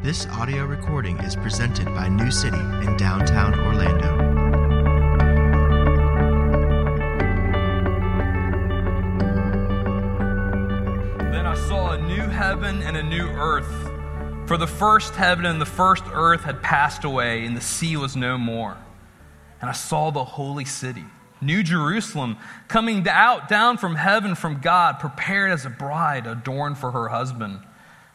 This audio recording is presented by New City in downtown Orlando. Then I saw a new heaven and a new earth. For the first heaven and the first earth had passed away, and the sea was no more. And I saw the holy city, New Jerusalem, coming out down from heaven from God, prepared as a bride adorned for her husband.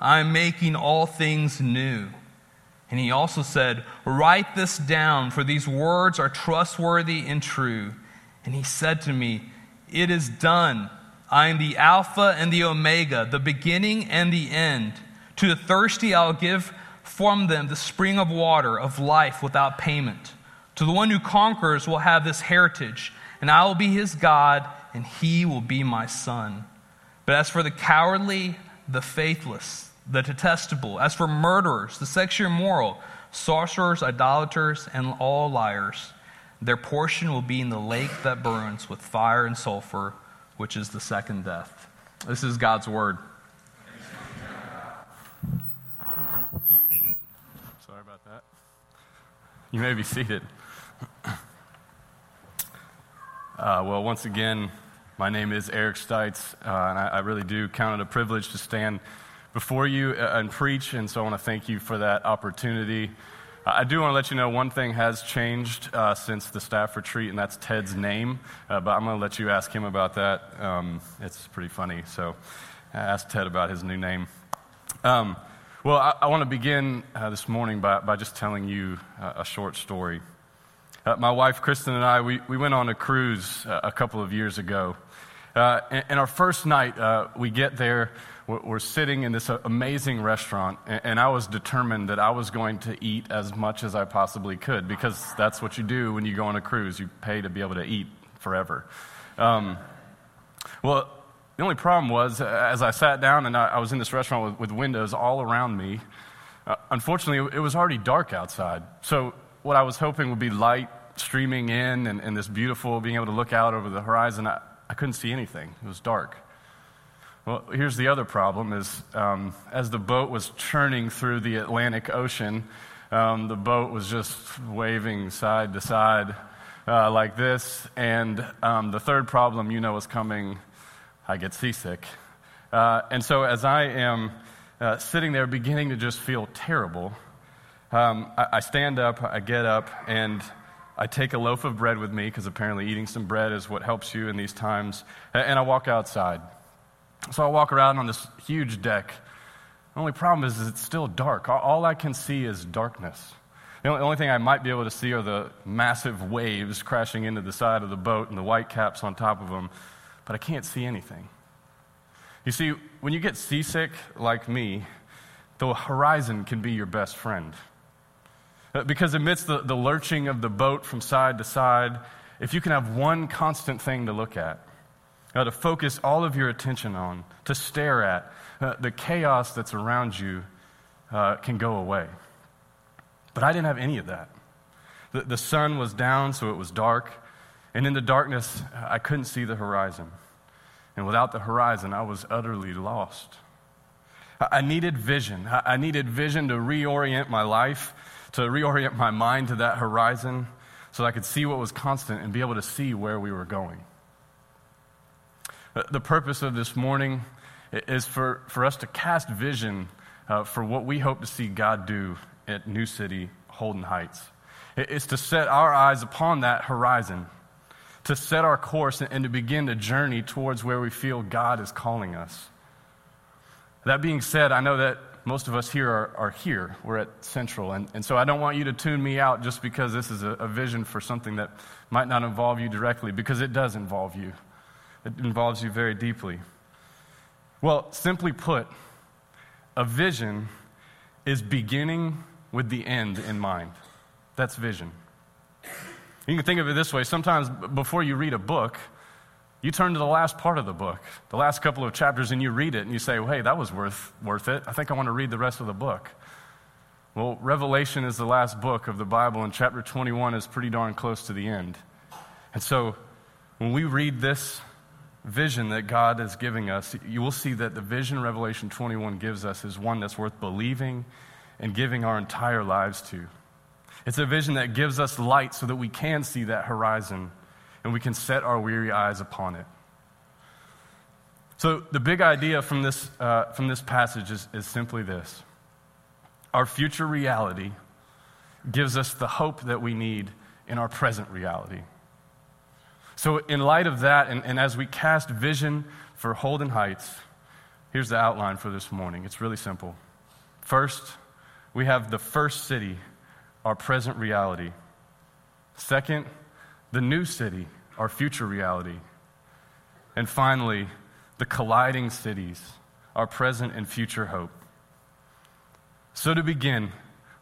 I am making all things new. And he also said, Write this down, for these words are trustworthy and true. And he said to me, It is done. I am the Alpha and the Omega, the beginning and the end. To the thirsty, I'll give from them the spring of water of life without payment. To the one who conquers will have this heritage, and I will be his God, and he will be my son. But as for the cowardly, the faithless, the detestable, as for murderers, the sexually immoral, sorcerers, idolaters, and all liars, their portion will be in the lake that burns with fire and sulfur, which is the second death. This is God's word. Sorry about that. You may be seated. Uh, well, once again, my name is Eric Stites, uh, and I, I, really do count it a privilege to stand before you uh, and preach, and so I want to thank you for that opportunity. Uh, I do want to let you know one thing has changed uh, since the staff retreat, and that's Ted's name, uh, but I'm going to let you ask him about that. Um, it's pretty funny, so ask Ted about his new name. Um, well, I, I want to begin this morning by, by just telling you a short story. Uh, my wife, Kristen, and I, we, we went on a cruise uh, a couple of years ago. Uh, and, and, our first night, uh, we get there, we're, sitting in this uh, amazing restaurant, and, I was determined that I was going to eat as much as I possibly could because that's what you do when you go on a cruise. You pay to be able to eat forever. Um, well, the only problem was, uh, as I sat down and I, was in this restaurant with, with windows all around me, unfortunately, it was already dark outside. So what I was hoping would be light streaming in and, and this beautiful, being able to look out over the horizon, I, I couldn't see anything. It was dark. Well, here's the other problem is um, as the boat was churning through the Atlantic Ocean, um, the boat was just waving side to side uh, like this. And um, the third problem you know is coming. I get seasick. Uh, and so as I am uh, sitting there beginning to just feel terrible, um, I, I, stand up, I get up, and I take a loaf of bread with me because apparently eating some bread is what helps you in these times, and I walk outside. So I walk around on this huge deck. The only problem is, is it's still dark. All I can see is darkness. The only thing I might be able to see are the massive waves crashing into the side of the boat and the white caps on top of them, but I can't see anything. You see, when you get seasick like me, the horizon can be your best friend. Uh, because amidst the, the lurching of the boat from side to side, if you can have one constant thing to look at, uh, to focus all of your attention on, to stare at, uh, the chaos that's around you uh, can go away. But I didn't have any of that. The, the sun was down, so it was dark. And in the darkness, I couldn't see the horizon. And without the horizon, I was utterly lost. I needed vision. I needed vision to reorient my life to reorient my mind to that horizon so that I could see what was constant and be able to see where we were going. The purpose of this morning is for, for us to cast vision uh, for what we hope to see God do at New City, Holden Heights. It's to set our eyes upon that horizon, to set our course and to begin to journey towards where we feel God is calling us. That being said, I know that most of us here are, are here. We're at Central. And, and so I don't want you to tune me out just because this is a, a vision for something that might not involve you directly, because it does involve you. It involves you very deeply. Well, simply put, a vision is beginning with the end in mind. That's vision. You can think of it this way sometimes before you read a book, you turn to the last part of the book, the last couple of chapters, and you read it and you say, well, hey, that was worth, worth it. I think I want to read the rest of the book. Well, Revelation is the last book of the Bible, and chapter 21 is pretty darn close to the end. And so when we read this vision that God is giving us, you will see that the vision Revelation 21 gives us is one that's worth believing and giving our entire lives to. It's a vision that gives us light so that we can see that horizon and we can set our weary eyes upon it. So, the big idea from this, uh, from this passage is, is simply this our future reality gives us the hope that we need in our present reality. So, in light of that, and, and as we cast vision for Holden Heights, here's the outline for this morning. It's really simple. First, we have the first city, our present reality. Second, the new city, our future reality. And finally, the colliding cities, our present and future hope. So, to begin,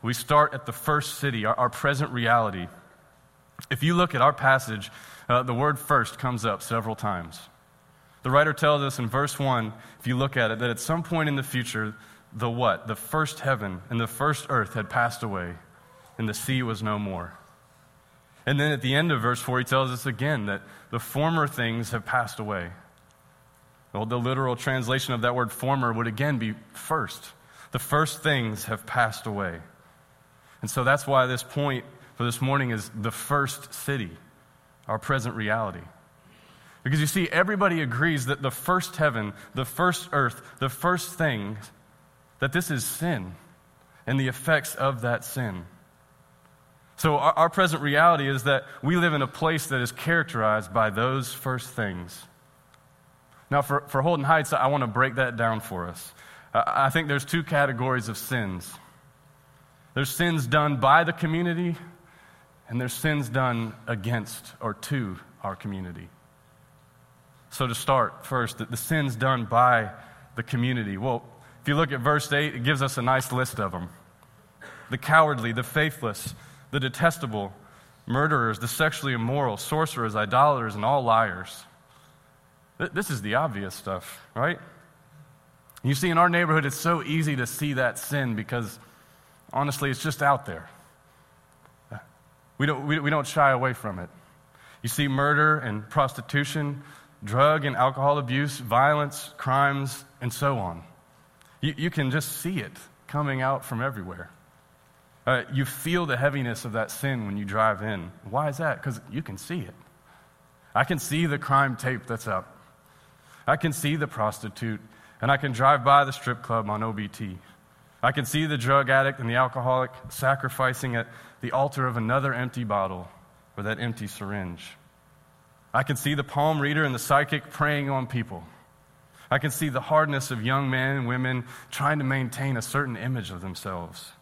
we start at the first city, our, our present reality. If you look at our passage, uh, the word first comes up several times. The writer tells us in verse 1, if you look at it, that at some point in the future, the what? The first heaven and the first earth had passed away, and the sea was no more. And then at the end of verse 4, he tells us again that the former things have passed away. Well, the literal translation of that word former would again be first. The first things have passed away. And so that's why this point for this morning is the first city our present reality. Because you see, everybody agrees that the first heaven, the first earth, the first thing, that this is sin and the effects of that sin. So, our, our, present reality is that we live in a place that is characterized by those first things. Now, for, for Holden Heights, I want to break that down for us. Uh, I think there's two categories of sins there's sins done by the community, and there's sins done against or to our community. So, to start first, the, the sins done by the community. Well, if you look at verse 8, it gives us a nice list of them the cowardly, the faithless, the detestable, murderers, the sexually immoral, sorcerers, idolaters, and all liars. This is the obvious stuff, right? You see, in our neighborhood, it's so easy to see that sin because honestly, it's just out there. We don't, we, we don't shy away from it. You see murder and prostitution, drug and alcohol abuse, violence, crimes, and so on. You, you can just see it coming out from everywhere. Uh, you feel the heaviness of that sin when you drive in. Why is that? Because you can see it. I can see the crime tape that's up. I can see the prostitute, and I can drive by the strip club on OBT. I can see the drug addict and the alcoholic sacrificing at the altar of another empty bottle or that empty syringe. I can see the palm reader and the psychic preying on people. I can see the hardness of young men and women trying to maintain a certain image of themselves.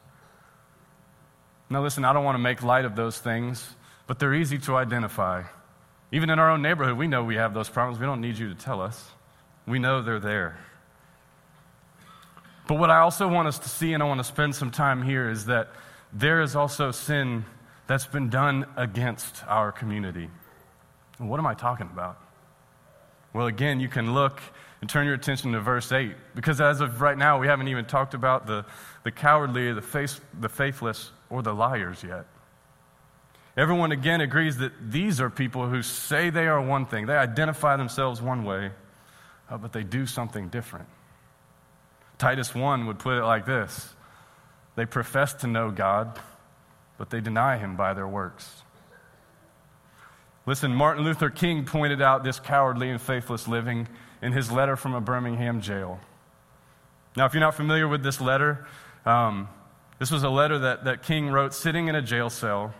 Now, listen, I don't want to make light of those things, but they're easy to identify. Even in our own neighborhood, we know we have those problems. We don't need you to tell us. We know they're there. But what I also want us to see, and I want to spend some time here, is that there is also sin that's been done against our community. And what am I talking about? Well, again, you can look and turn your attention to verse 8, because as of right now, we haven't even talked about the, the cowardly, the, face, the faithless, or the liars yet. Everyone again agrees that these are people who say they are one thing, they identify themselves one way, uh, but they do something different. Titus 1 would put it like this They profess to know God, but they deny him by their works. Listen, Martin Luther King pointed out this cowardly and faithless living in his letter from a Birmingham jail. Now, if you're not familiar with this letter, um, this was a letter that, that King wrote sitting in a jail cell,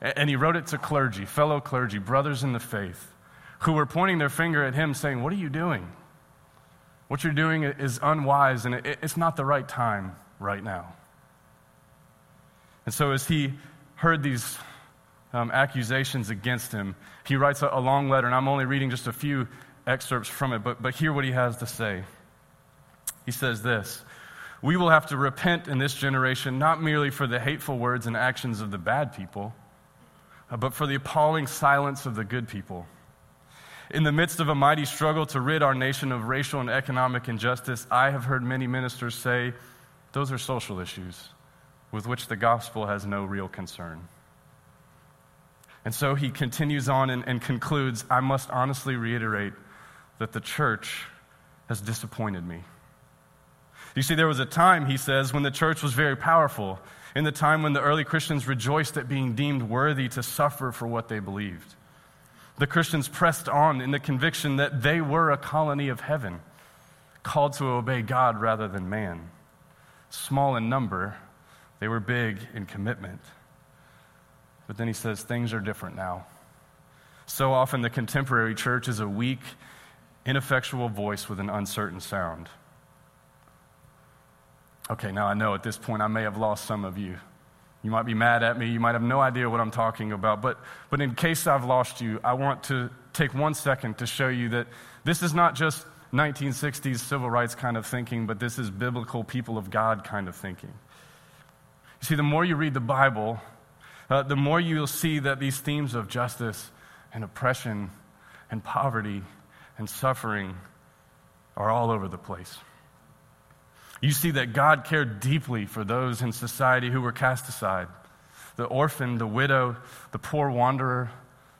and he wrote it to clergy, fellow clergy, brothers in the faith, who were pointing their finger at him saying, What are you doing? What you're doing is unwise and it's not the right time right now. And so, as he heard these um, accusations against him, he writes a, a long letter, and I'm only reading just a few excerpts from it, but, but hear what he has to say. He says this we will have to repent in this generation, not merely for the hateful words and actions of the bad people, uh, but for the appalling silence of the good people. In the midst of a mighty struggle to rid our nation of racial and economic injustice, I have heard many ministers say those are social issues with which the gospel has no real concern. And so he continues on and, and concludes I must honestly reiterate that the church has disappointed me. You see, there was a time, he says, when the church was very powerful, in the time when the early Christians rejoiced at being deemed worthy to suffer for what they believed. The Christians pressed on in the conviction that they were a colony of heaven, called to obey God rather than man. Small in number, they were big in commitment. But then he says things are different now. So often, the contemporary church is a weak, ineffectual voice with an uncertain sound. Okay, now I know at this point I may have lost some of you. You might be mad at me. You might have no idea what I'm talking about. But, but in case I've lost you, I want to take one second to show you that this is not just 1960s civil rights kind of thinking, but this is biblical people of God kind of thinking. You see, the more you read the Bible, uh, the more you'll see that these themes of justice and oppression and poverty and suffering are all over the place. You see that God cared deeply for those in society who were cast aside the orphan, the widow, the poor wanderer,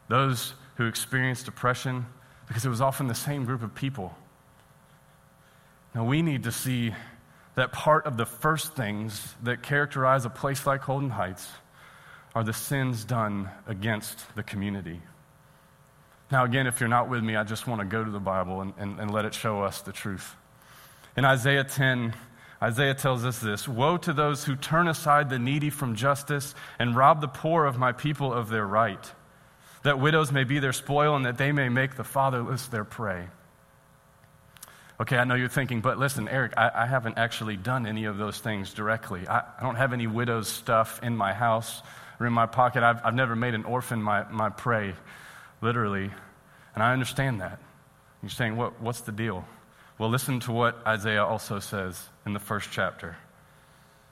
those who experienced oppression, because it was often the same group of people. Now, we need to see that part of the first things that characterize a place like Holden Heights are the sins done against the community. Now, again, if you're not with me, I just want to go to the Bible and, and, and let it show us the truth. In Isaiah 10, Isaiah tells us this Woe to those who turn aside the needy from justice and rob the poor of my people of their right, that widows may be their spoil and that they may make the fatherless their prey. Okay, I know you're thinking, but listen, Eric, I, I haven't actually done any of those things directly. I, I, don't have any widow's stuff in my house or in my pocket. I've, I've never made an orphan my, my prey, literally. And I understand that. You're saying, what, what's the deal? Well, listen to what Isaiah also says in the first chapter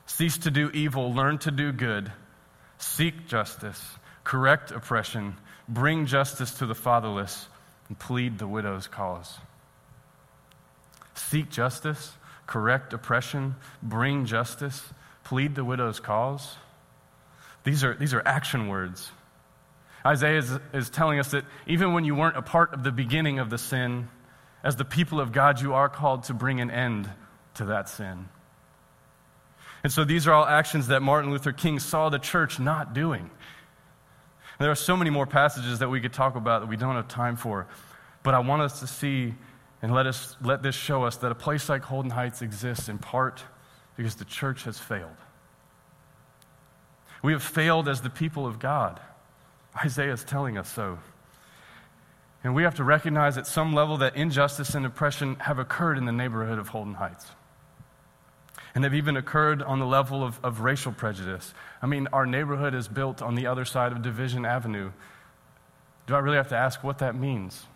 Cease to do evil, learn to do good, seek justice, correct oppression, bring justice to the fatherless, and plead the widow's cause. Seek justice, correct oppression, bring justice, plead the widow's cause. These are, these are action words. Isaiah is, is telling us that even when you weren't a part of the beginning of the sin, as the people of God, you are called to bring an end to that sin. And so these are all actions that Martin Luther King saw the church not doing. There are so many more passages that we could talk about that we don't have time for. But I want us to see and let, us, let this show us that a place like Holden Heights exists in part because the church has failed. We have failed as the people of God. Isaiah is telling us so. And we have to recognize at some level that injustice and oppression have occurred in the neighborhood of Holden Heights. And they've even occurred on the level of, of racial prejudice. I mean, our neighborhood is built on the other side of Division Avenue. Do I really have to ask what that means?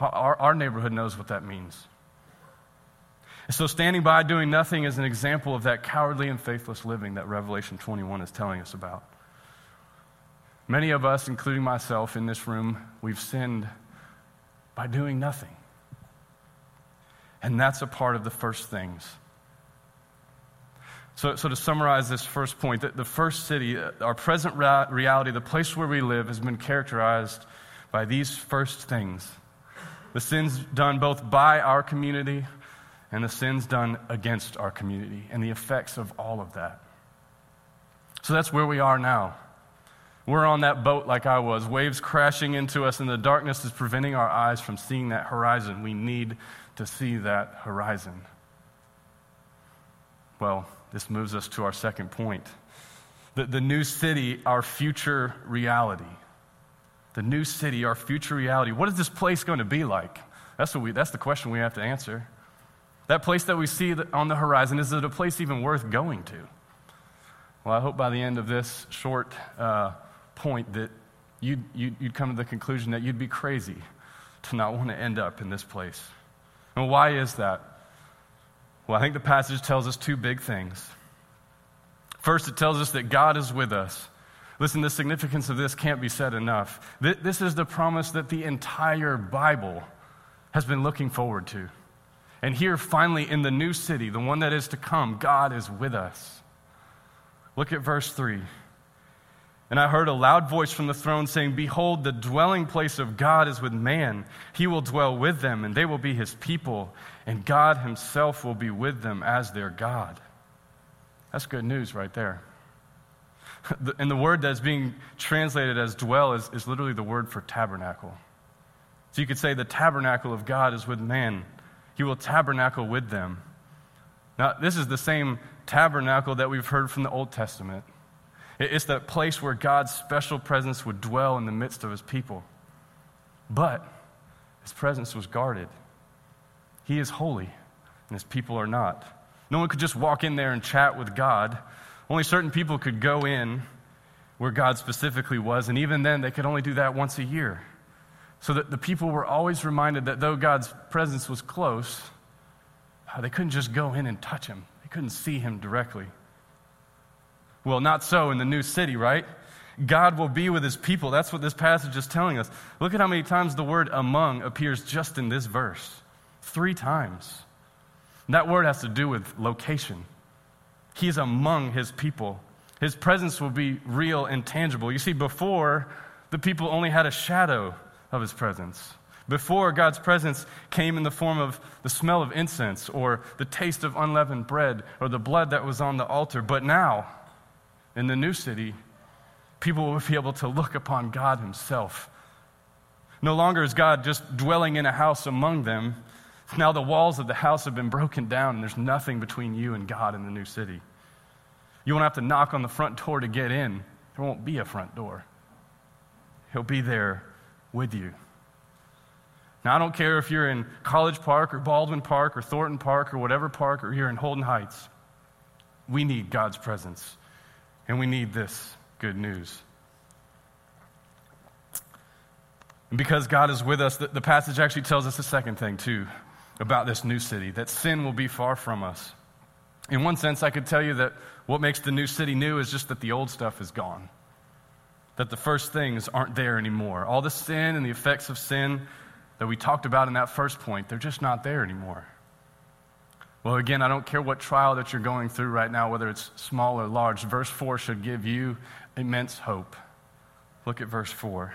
Our, our neighborhood knows what that means. And so, standing by doing nothing is an example of that cowardly and faithless living that Revelation 21 is telling us about. Many of us, including myself in this room, we've sinned by doing nothing. And that's a part of the first things. So, so to summarize this first point, the, the first city, uh, our present reality, the place where we live, has been characterized by these first things the sins done both by our community and the sins done against our community, and the effects of all of that. So that's where we are now. We're on that boat like I was, waves crashing into us, and the darkness is preventing our eyes from seeing that horizon. We need to see that horizon. Well, this moves us to our second point the, the new city, our future reality. The new city, our future reality. What is this place going to be like? That's, what we, that's the question we have to answer. That place that we see on the horizon, is it a place even worth going to? Well, I hope by the end of this short uh, point that you'd, you'd, you'd come to the conclusion that you'd be crazy to not want to end up in this place. And why is that? Well, I think the passage tells us two big things. First, it tells us that God is with us. Listen, the significance of this can't be said enough. This is the promise that the entire Bible has been looking forward to. And here, finally, in the new city, the one that is to come, God is with us. Look at verse 3. And I heard a loud voice from the throne saying, Behold, the dwelling place of God is with man. He will dwell with them, and they will be his people, and God himself will be with them as their God. That's good news right there. And the word that's being translated as dwell is, is literally the word for tabernacle. So you could say the tabernacle of God is with man, he will tabernacle with them. Now, this is the same tabernacle that we've heard from the Old Testament. It's that place where God's special presence would dwell in the midst of his people. But his presence was guarded. He is holy, and his people are not. No one could just walk in there and chat with God. Only certain people could go in where God specifically was, and even then, they could only do that once a year. So that the people were always reminded that though God's presence was close, uh, they couldn't just go in and touch him, they couldn't see him directly. Well, not so in the new city, right? God will be with his people. That's what this passage is telling us. Look at how many times the word among appears just in this verse three times. And that word has to do with location. He's among his people. His presence will be real and tangible. You see, before, the people only had a shadow of his presence. Before, God's presence came in the form of the smell of incense or the taste of unleavened bread or the blood that was on the altar. But now, in the new city, people will be able to look upon God Himself. No longer is God just dwelling in a house among them. Now the walls of the house have been broken down, and there's nothing between you and God in the new city. You won't have to knock on the front door to get in, there won't be a front door. He'll be there with you. Now, I don't care if you're in College Park or Baldwin Park or Thornton Park or whatever park, or you're in Holden Heights. We need God's presence. And we need this good news. And because God is with us, the, the passage actually tells us a second thing, too, about this new city that sin will be far from us. In one sense, I could tell you that what makes the new city new is just that the old stuff is gone, that the first things aren't there anymore. All the sin and the effects of sin that we talked about in that first point, they're just not there anymore. Well, again, I don't care what trial that you're going through right now, whether it's small or large. Verse 4 should give you immense hope. Look at verse 4.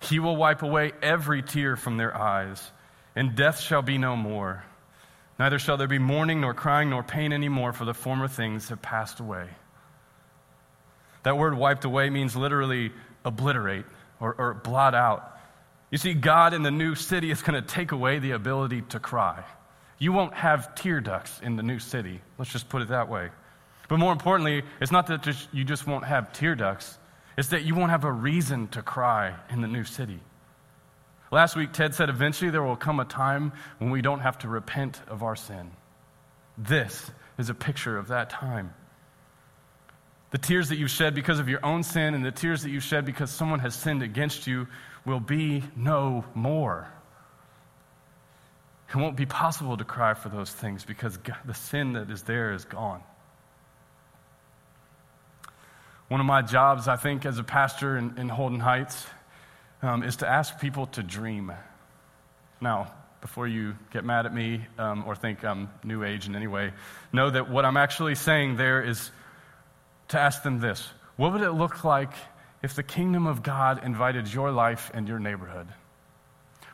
He will wipe away every tear from their eyes, and death shall be no more. Neither shall there be mourning, nor crying, nor pain anymore, for the former things have passed away. That word wiped away means literally obliterate or, or blot out. You see, God in the new city is going to take away the ability to cry. You won't have tear ducts in the new city. Let's just put it that way. But more importantly, it's not that you just won't have tear ducts, it's that you won't have a reason to cry in the new city. Last week, Ted said eventually there will come a time when we don't have to repent of our sin. This is a picture of that time. The tears that you've shed because of your own sin and the tears that you've shed because someone has sinned against you will be no more. It won't be possible to cry for those things because God, the sin that is there is gone. One of my jobs, I think, as a pastor in, in Holden Heights, um, is to ask people to dream. Now, before you get mad at me um, or think I'm new age in any way, know that what I'm actually saying there is to ask them this What would it look like if the kingdom of God invited your life and your neighborhood?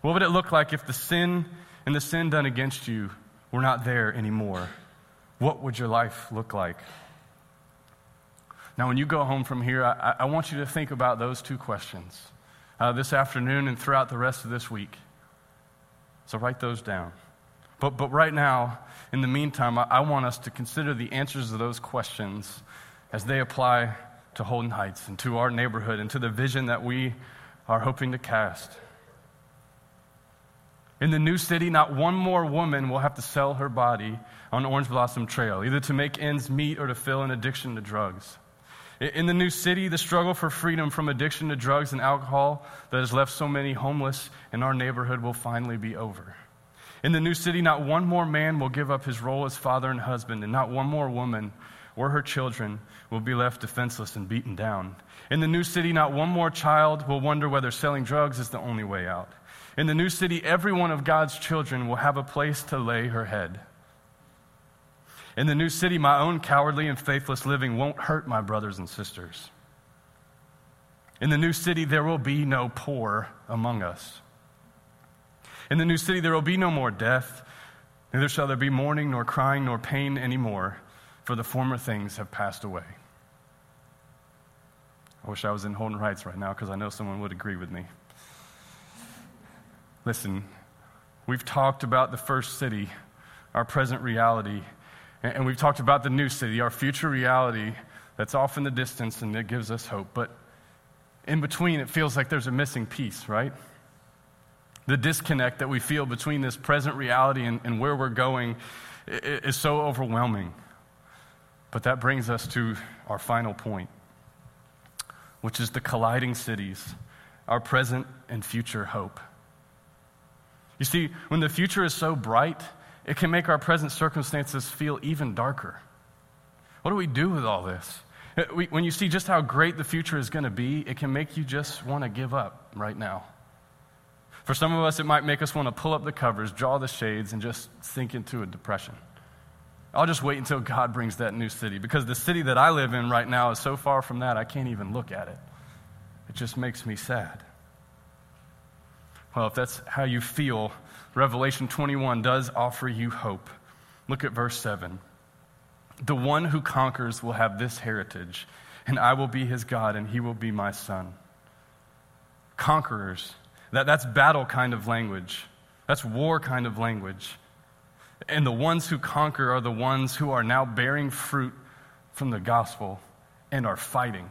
What would it look like if the sin and the sin done against you were not there anymore, what would your life look like? Now, when you go home from here, I, I want you to think about those two questions uh, this afternoon and throughout the rest of this week. So write those down. But, but right now, in the meantime, I, I want us to consider the answers to those questions as they apply to Holden Heights and to our neighborhood and to the vision that we are hoping to cast. In the new city, not one more woman will have to sell her body on Orange Blossom Trail, either to make ends meet or to fill an addiction to drugs. In the new city, the struggle for freedom from addiction to drugs and alcohol that has left so many homeless in our neighborhood will finally be over. In the new city, not one more man will give up his role as father and husband, and not one more woman or her children will be left defenseless and beaten down. In the new city, not one more child will wonder whether selling drugs is the only way out. In the new city, every one of God's children will have a place to lay her head. In the new city, my own cowardly and faithless living won't hurt my brothers and sisters. In the new city, there will be no poor among us. In the new city, there will be no more death, neither shall there be mourning, nor crying, nor pain anymore, for the former things have passed away. I wish I was in Holden Heights right now because I know someone would agree with me. Listen, we've talked about the first city, our present reality, and we've talked about the new city, our future reality that's off in the distance and that gives us hope. But in between, it feels like there's a missing piece, right? The disconnect that we feel between this present reality and, and where we're going is so overwhelming. But that brings us to our final point, which is the colliding cities, our present and future hope. You see, when the future is so bright, it can make our present circumstances feel even darker. What do we do with all this? Uh, when you see just how great the future is going to be, it can make you just want to give up right now. For some of us, it might make us want to pull up the covers, draw the shades, and just sink into a depression. I'll just wait until God brings that new city because the city that I live in right now is so far from that, I can't even look at it. It just makes me sad. Well, if that's how you feel, Revelation 21 does offer you hope. Look at verse 7. The one who conquers will have this heritage, and I will be his God, and he will be my son. Conquerors, that, that's battle kind of language, that's war kind of language. And the ones who conquer are the ones who are now bearing fruit from the gospel and are fighting.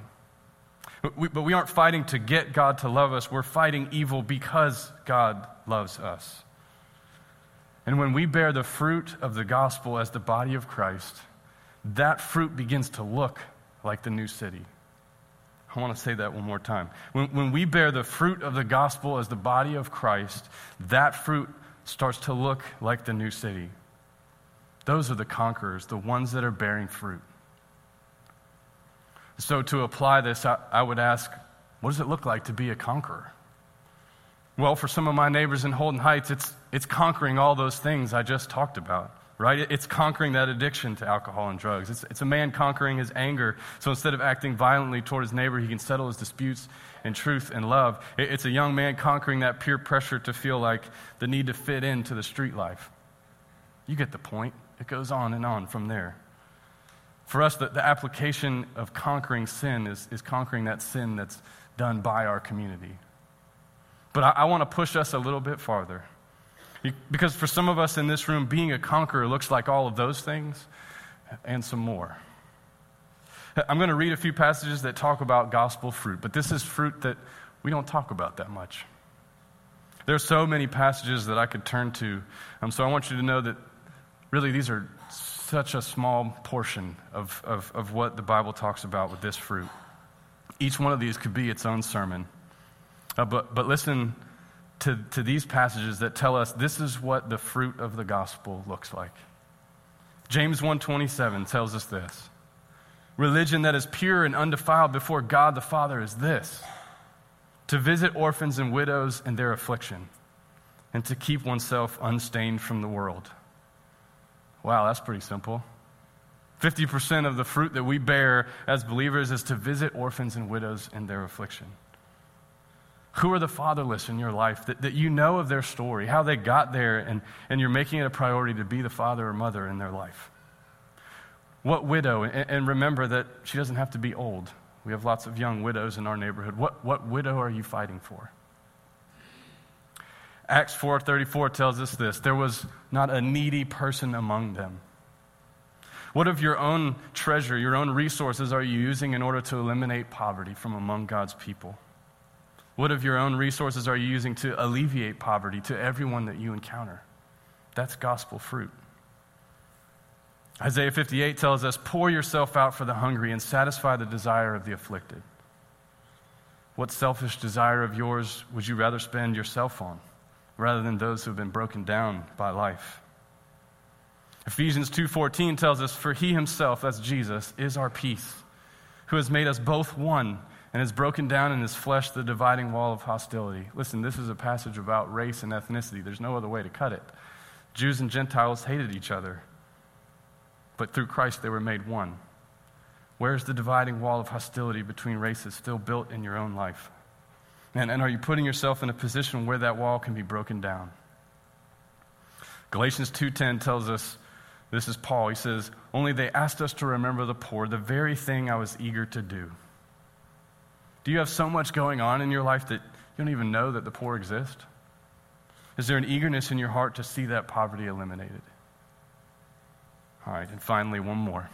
We, but we aren't fighting to get God to love us. We're fighting evil because God loves us. And when we bear the fruit of the gospel as the body of Christ, that fruit begins to look like the new city. I want to say that one more time. When, when we bear the fruit of the gospel as the body of Christ, that fruit starts to look like the new city. Those are the conquerors, the ones that are bearing fruit. So, to apply this, I, I would ask what does it look like to be a conqueror? Well, for some of my neighbors in Holden Heights, it's, it's conquering all those things I just talked about, right? It's conquering that addiction to alcohol and drugs. It's, it's a man conquering his anger. So instead of acting violently toward his neighbor, he can settle his disputes in truth and love. It, it's a young man conquering that peer pressure to feel like the need to fit into the street life. You get the point. It goes on and on from there. For us, the, the application of conquering sin is, is conquering that sin that's done by our community. But I, I want to push us a little bit farther. Because for some of us in this room, being a conqueror looks like all of those things and some more. I'm going to read a few passages that talk about gospel fruit, but this is fruit that we don't talk about that much. There are so many passages that I could turn to. Um, so I want you to know that really these are such a small portion of, of, of what the Bible talks about with this fruit. Each one of these could be its own sermon. But, but listen to, to these passages that tell us this is what the fruit of the gospel looks like. James 1:27 tells us this. Religion that is pure and undefiled before God the Father is this: to visit orphans and widows in their affliction, and to keep oneself unstained from the world. Wow, that's pretty simple. 50% of the fruit that we bear as believers is to visit orphans and widows in their affliction. Who are the fatherless in your life that, that you know of their story, how they got there, and, and you're making it a priority to be the father or mother in their life? What widow, and, and remember that she doesn't have to be old. We have lots of young widows in our neighborhood. What, what widow are you fighting for? Acts 4:34 tells us this, there was not a needy person among them. What of your own treasure, your own resources are you using in order to eliminate poverty from among God's people? What of your own resources are you using to alleviate poverty to everyone that you encounter? That's gospel fruit. Isaiah 58 tells us, Pour yourself out for the hungry and satisfy the desire of the afflicted. What selfish desire of yours would you rather spend yourself on? rather than those who have been broken down by life. Ephesians 2:14 tells us for he himself that's Jesus is our peace who has made us both one and has broken down in his flesh the dividing wall of hostility. Listen, this is a passage about race and ethnicity. There's no other way to cut it. Jews and Gentiles hated each other, but through Christ they were made one. Where's the dividing wall of hostility between races still built in your own life? And, and are you putting yourself in a position where that wall can be broken down? Galatians 2:10 tells us this is Paul. He says, "Only they asked us to remember the poor, the very thing I was eager to do." Do you have so much going on in your life that you don't even know that the poor exist? Is there an eagerness in your heart to see that poverty eliminated? All right, and finally, one more.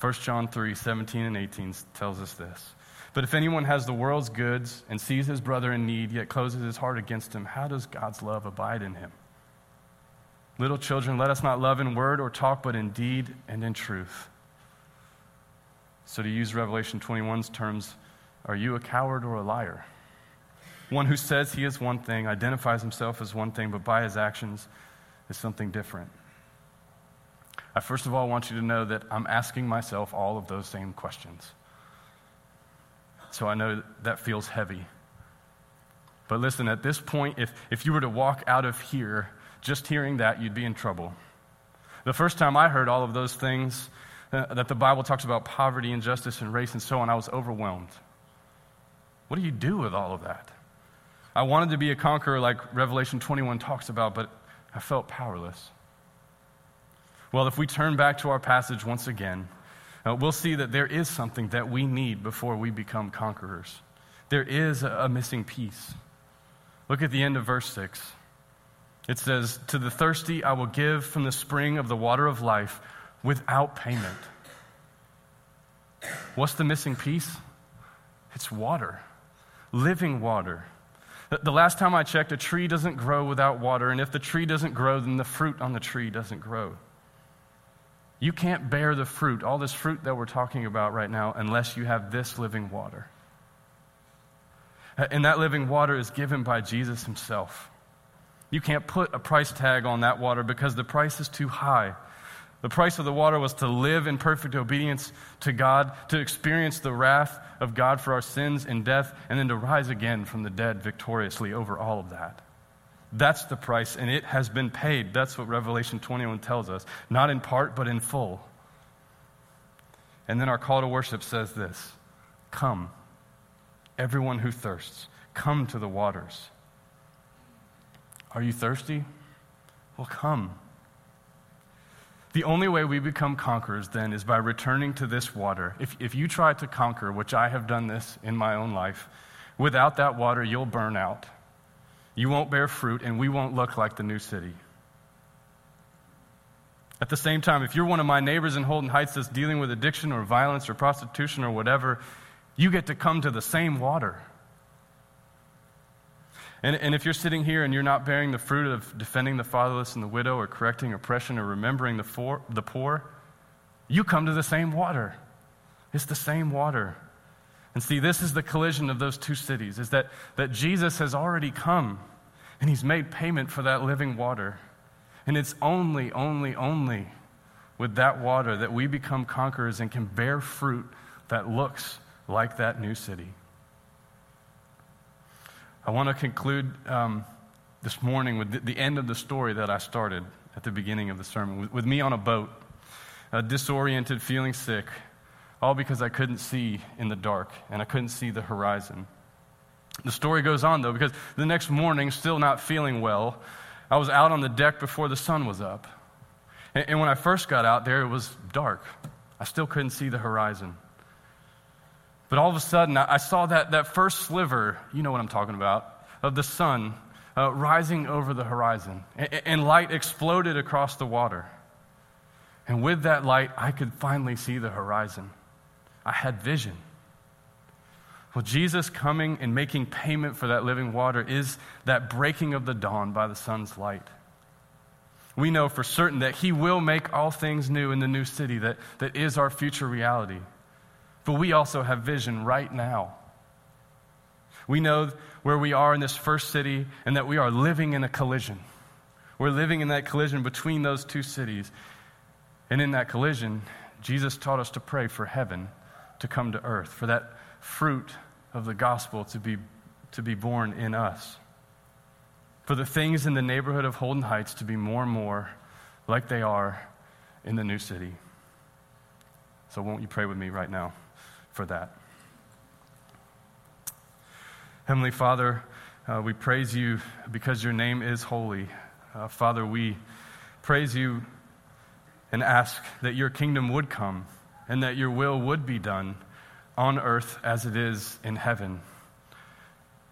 1 John 3 17 and 18 tells us this. But if anyone has the world's goods and sees his brother in need, yet closes his heart against him, how does God's love abide in him? Little children, let us not love in word or talk, but in deed and in truth. So, to use Revelation 21's terms, are you a coward or a liar? One who says he is one thing, identifies himself as one thing, but by his actions is something different. I first of all want you to know that I'm asking myself all of those same questions. So I know that feels heavy. But listen, at this point, if, if you were to walk out of here just hearing that, you'd be in trouble. The first time I heard all of those things, uh, that the Bible talks about poverty, injustice, and race and so on, I was overwhelmed. What do you do with all of that? I wanted to be a conqueror like Revelation 21 talks about, but I felt powerless. Well, if we turn back to our passage once again, uh, we'll see that there is something that we need before we become conquerors. There is a, a missing piece. Look at the end of verse 6. It says, To the thirsty I will give from the spring of the water of life without payment. What's the missing piece? It's water, living water. The last time I checked, a tree doesn't grow without water, and if the tree doesn't grow, then the fruit on the tree doesn't grow. You can't bear the fruit, all this fruit that we're talking about right now, unless you have this living water. And that living water is given by Jesus himself. You can't put a price tag on that water because the price is too high. The price of the water was to live in perfect obedience to God, to experience the wrath of God for our sins and death, and then to rise again from the dead victoriously over all of that. That's the price, and it has been paid. That's what Revelation 21 tells us. Not in part, but in full. And then our call to worship says this Come, everyone who thirsts, come to the waters. Are you thirsty? Well, come. The only way we become conquerors then is by returning to this water. If, if you try to conquer, which I have done this in my own life, without that water, you'll burn out. You won't bear fruit, and we won't look like the new city. At the same time, if you're one of my neighbors in Holden Heights that's dealing with addiction or violence or prostitution or whatever, you get to come to the same water. And, and if you're sitting here and you're not bearing the fruit of defending the fatherless and the widow or correcting oppression or remembering the, for, the poor, you come to the same water. It's the same water. And see, this is the collision of those two cities, is that, that Jesus has already come and he's made payment for that living water. And it's only, only, only with that water that we become conquerors and can bear fruit that looks like that new city. I want to conclude um, this morning with the, the, end of the story that I started at the beginning of the sermon, with, with me on a boat, uh, disoriented, feeling sick, all because I couldn't see in the dark and I couldn't see the horizon. The story goes on, though, because the next morning, still not feeling well, I was out on the deck before the sun was up. And, and when I first got out there, it was dark. I still couldn't see the horizon. But all of a sudden, I saw that, that first sliver, you know what I'm talking about, of the sun uh, rising over the horizon. And, and light exploded across the water. And with that light, I could finally see the horizon. I had vision. Well, Jesus coming and making payment for that living water is that breaking of the dawn by the sun's light. We know for certain that He will make all things new in the new city that, that is our future reality. But we also have vision right now. We know where we are in this first city and that we are living in a collision. We're living in that collision between those two cities. And in that collision, Jesus taught us to pray for heaven to come to earth, for that fruit of the gospel to be, to be borne in us, for the things in the neighborhood of Holden Heights to be more and more like they are in the new city. So, won't you pray with me right now for that? Heavenly Father, uh, we praise you because your name is holy. Uh, Father, we praise you and ask that your kingdom would come and that your will would be done on earth as it is in heaven.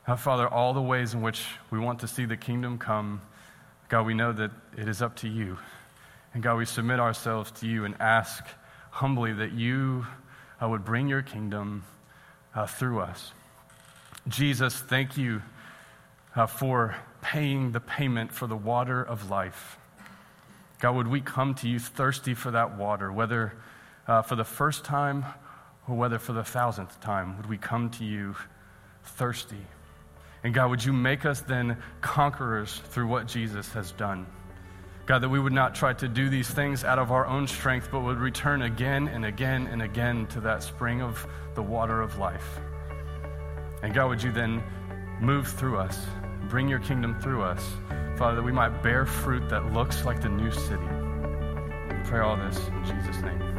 Uh, Father, all the ways in which we want to see the kingdom come, God, we know that it is up to you. And God, we submit ourselves to you and ask humbly that you uh, would bring your kingdom uh, through us. Jesus, thank you uh, for paying the payment for the water of life. God, would we come to you thirsty for that water, whether uh, for the first time or whether for the thousandth time, would we come to you thirsty? And God, would you make us then conquerors through what Jesus has done? God, that we would not try to do these things out of our own strength, but would return again and again and again to that spring of the water of life. And God, would you then move through us, bring your kingdom through us, Father, that we might bear fruit that looks like the new city. We pray all this in Jesus' name.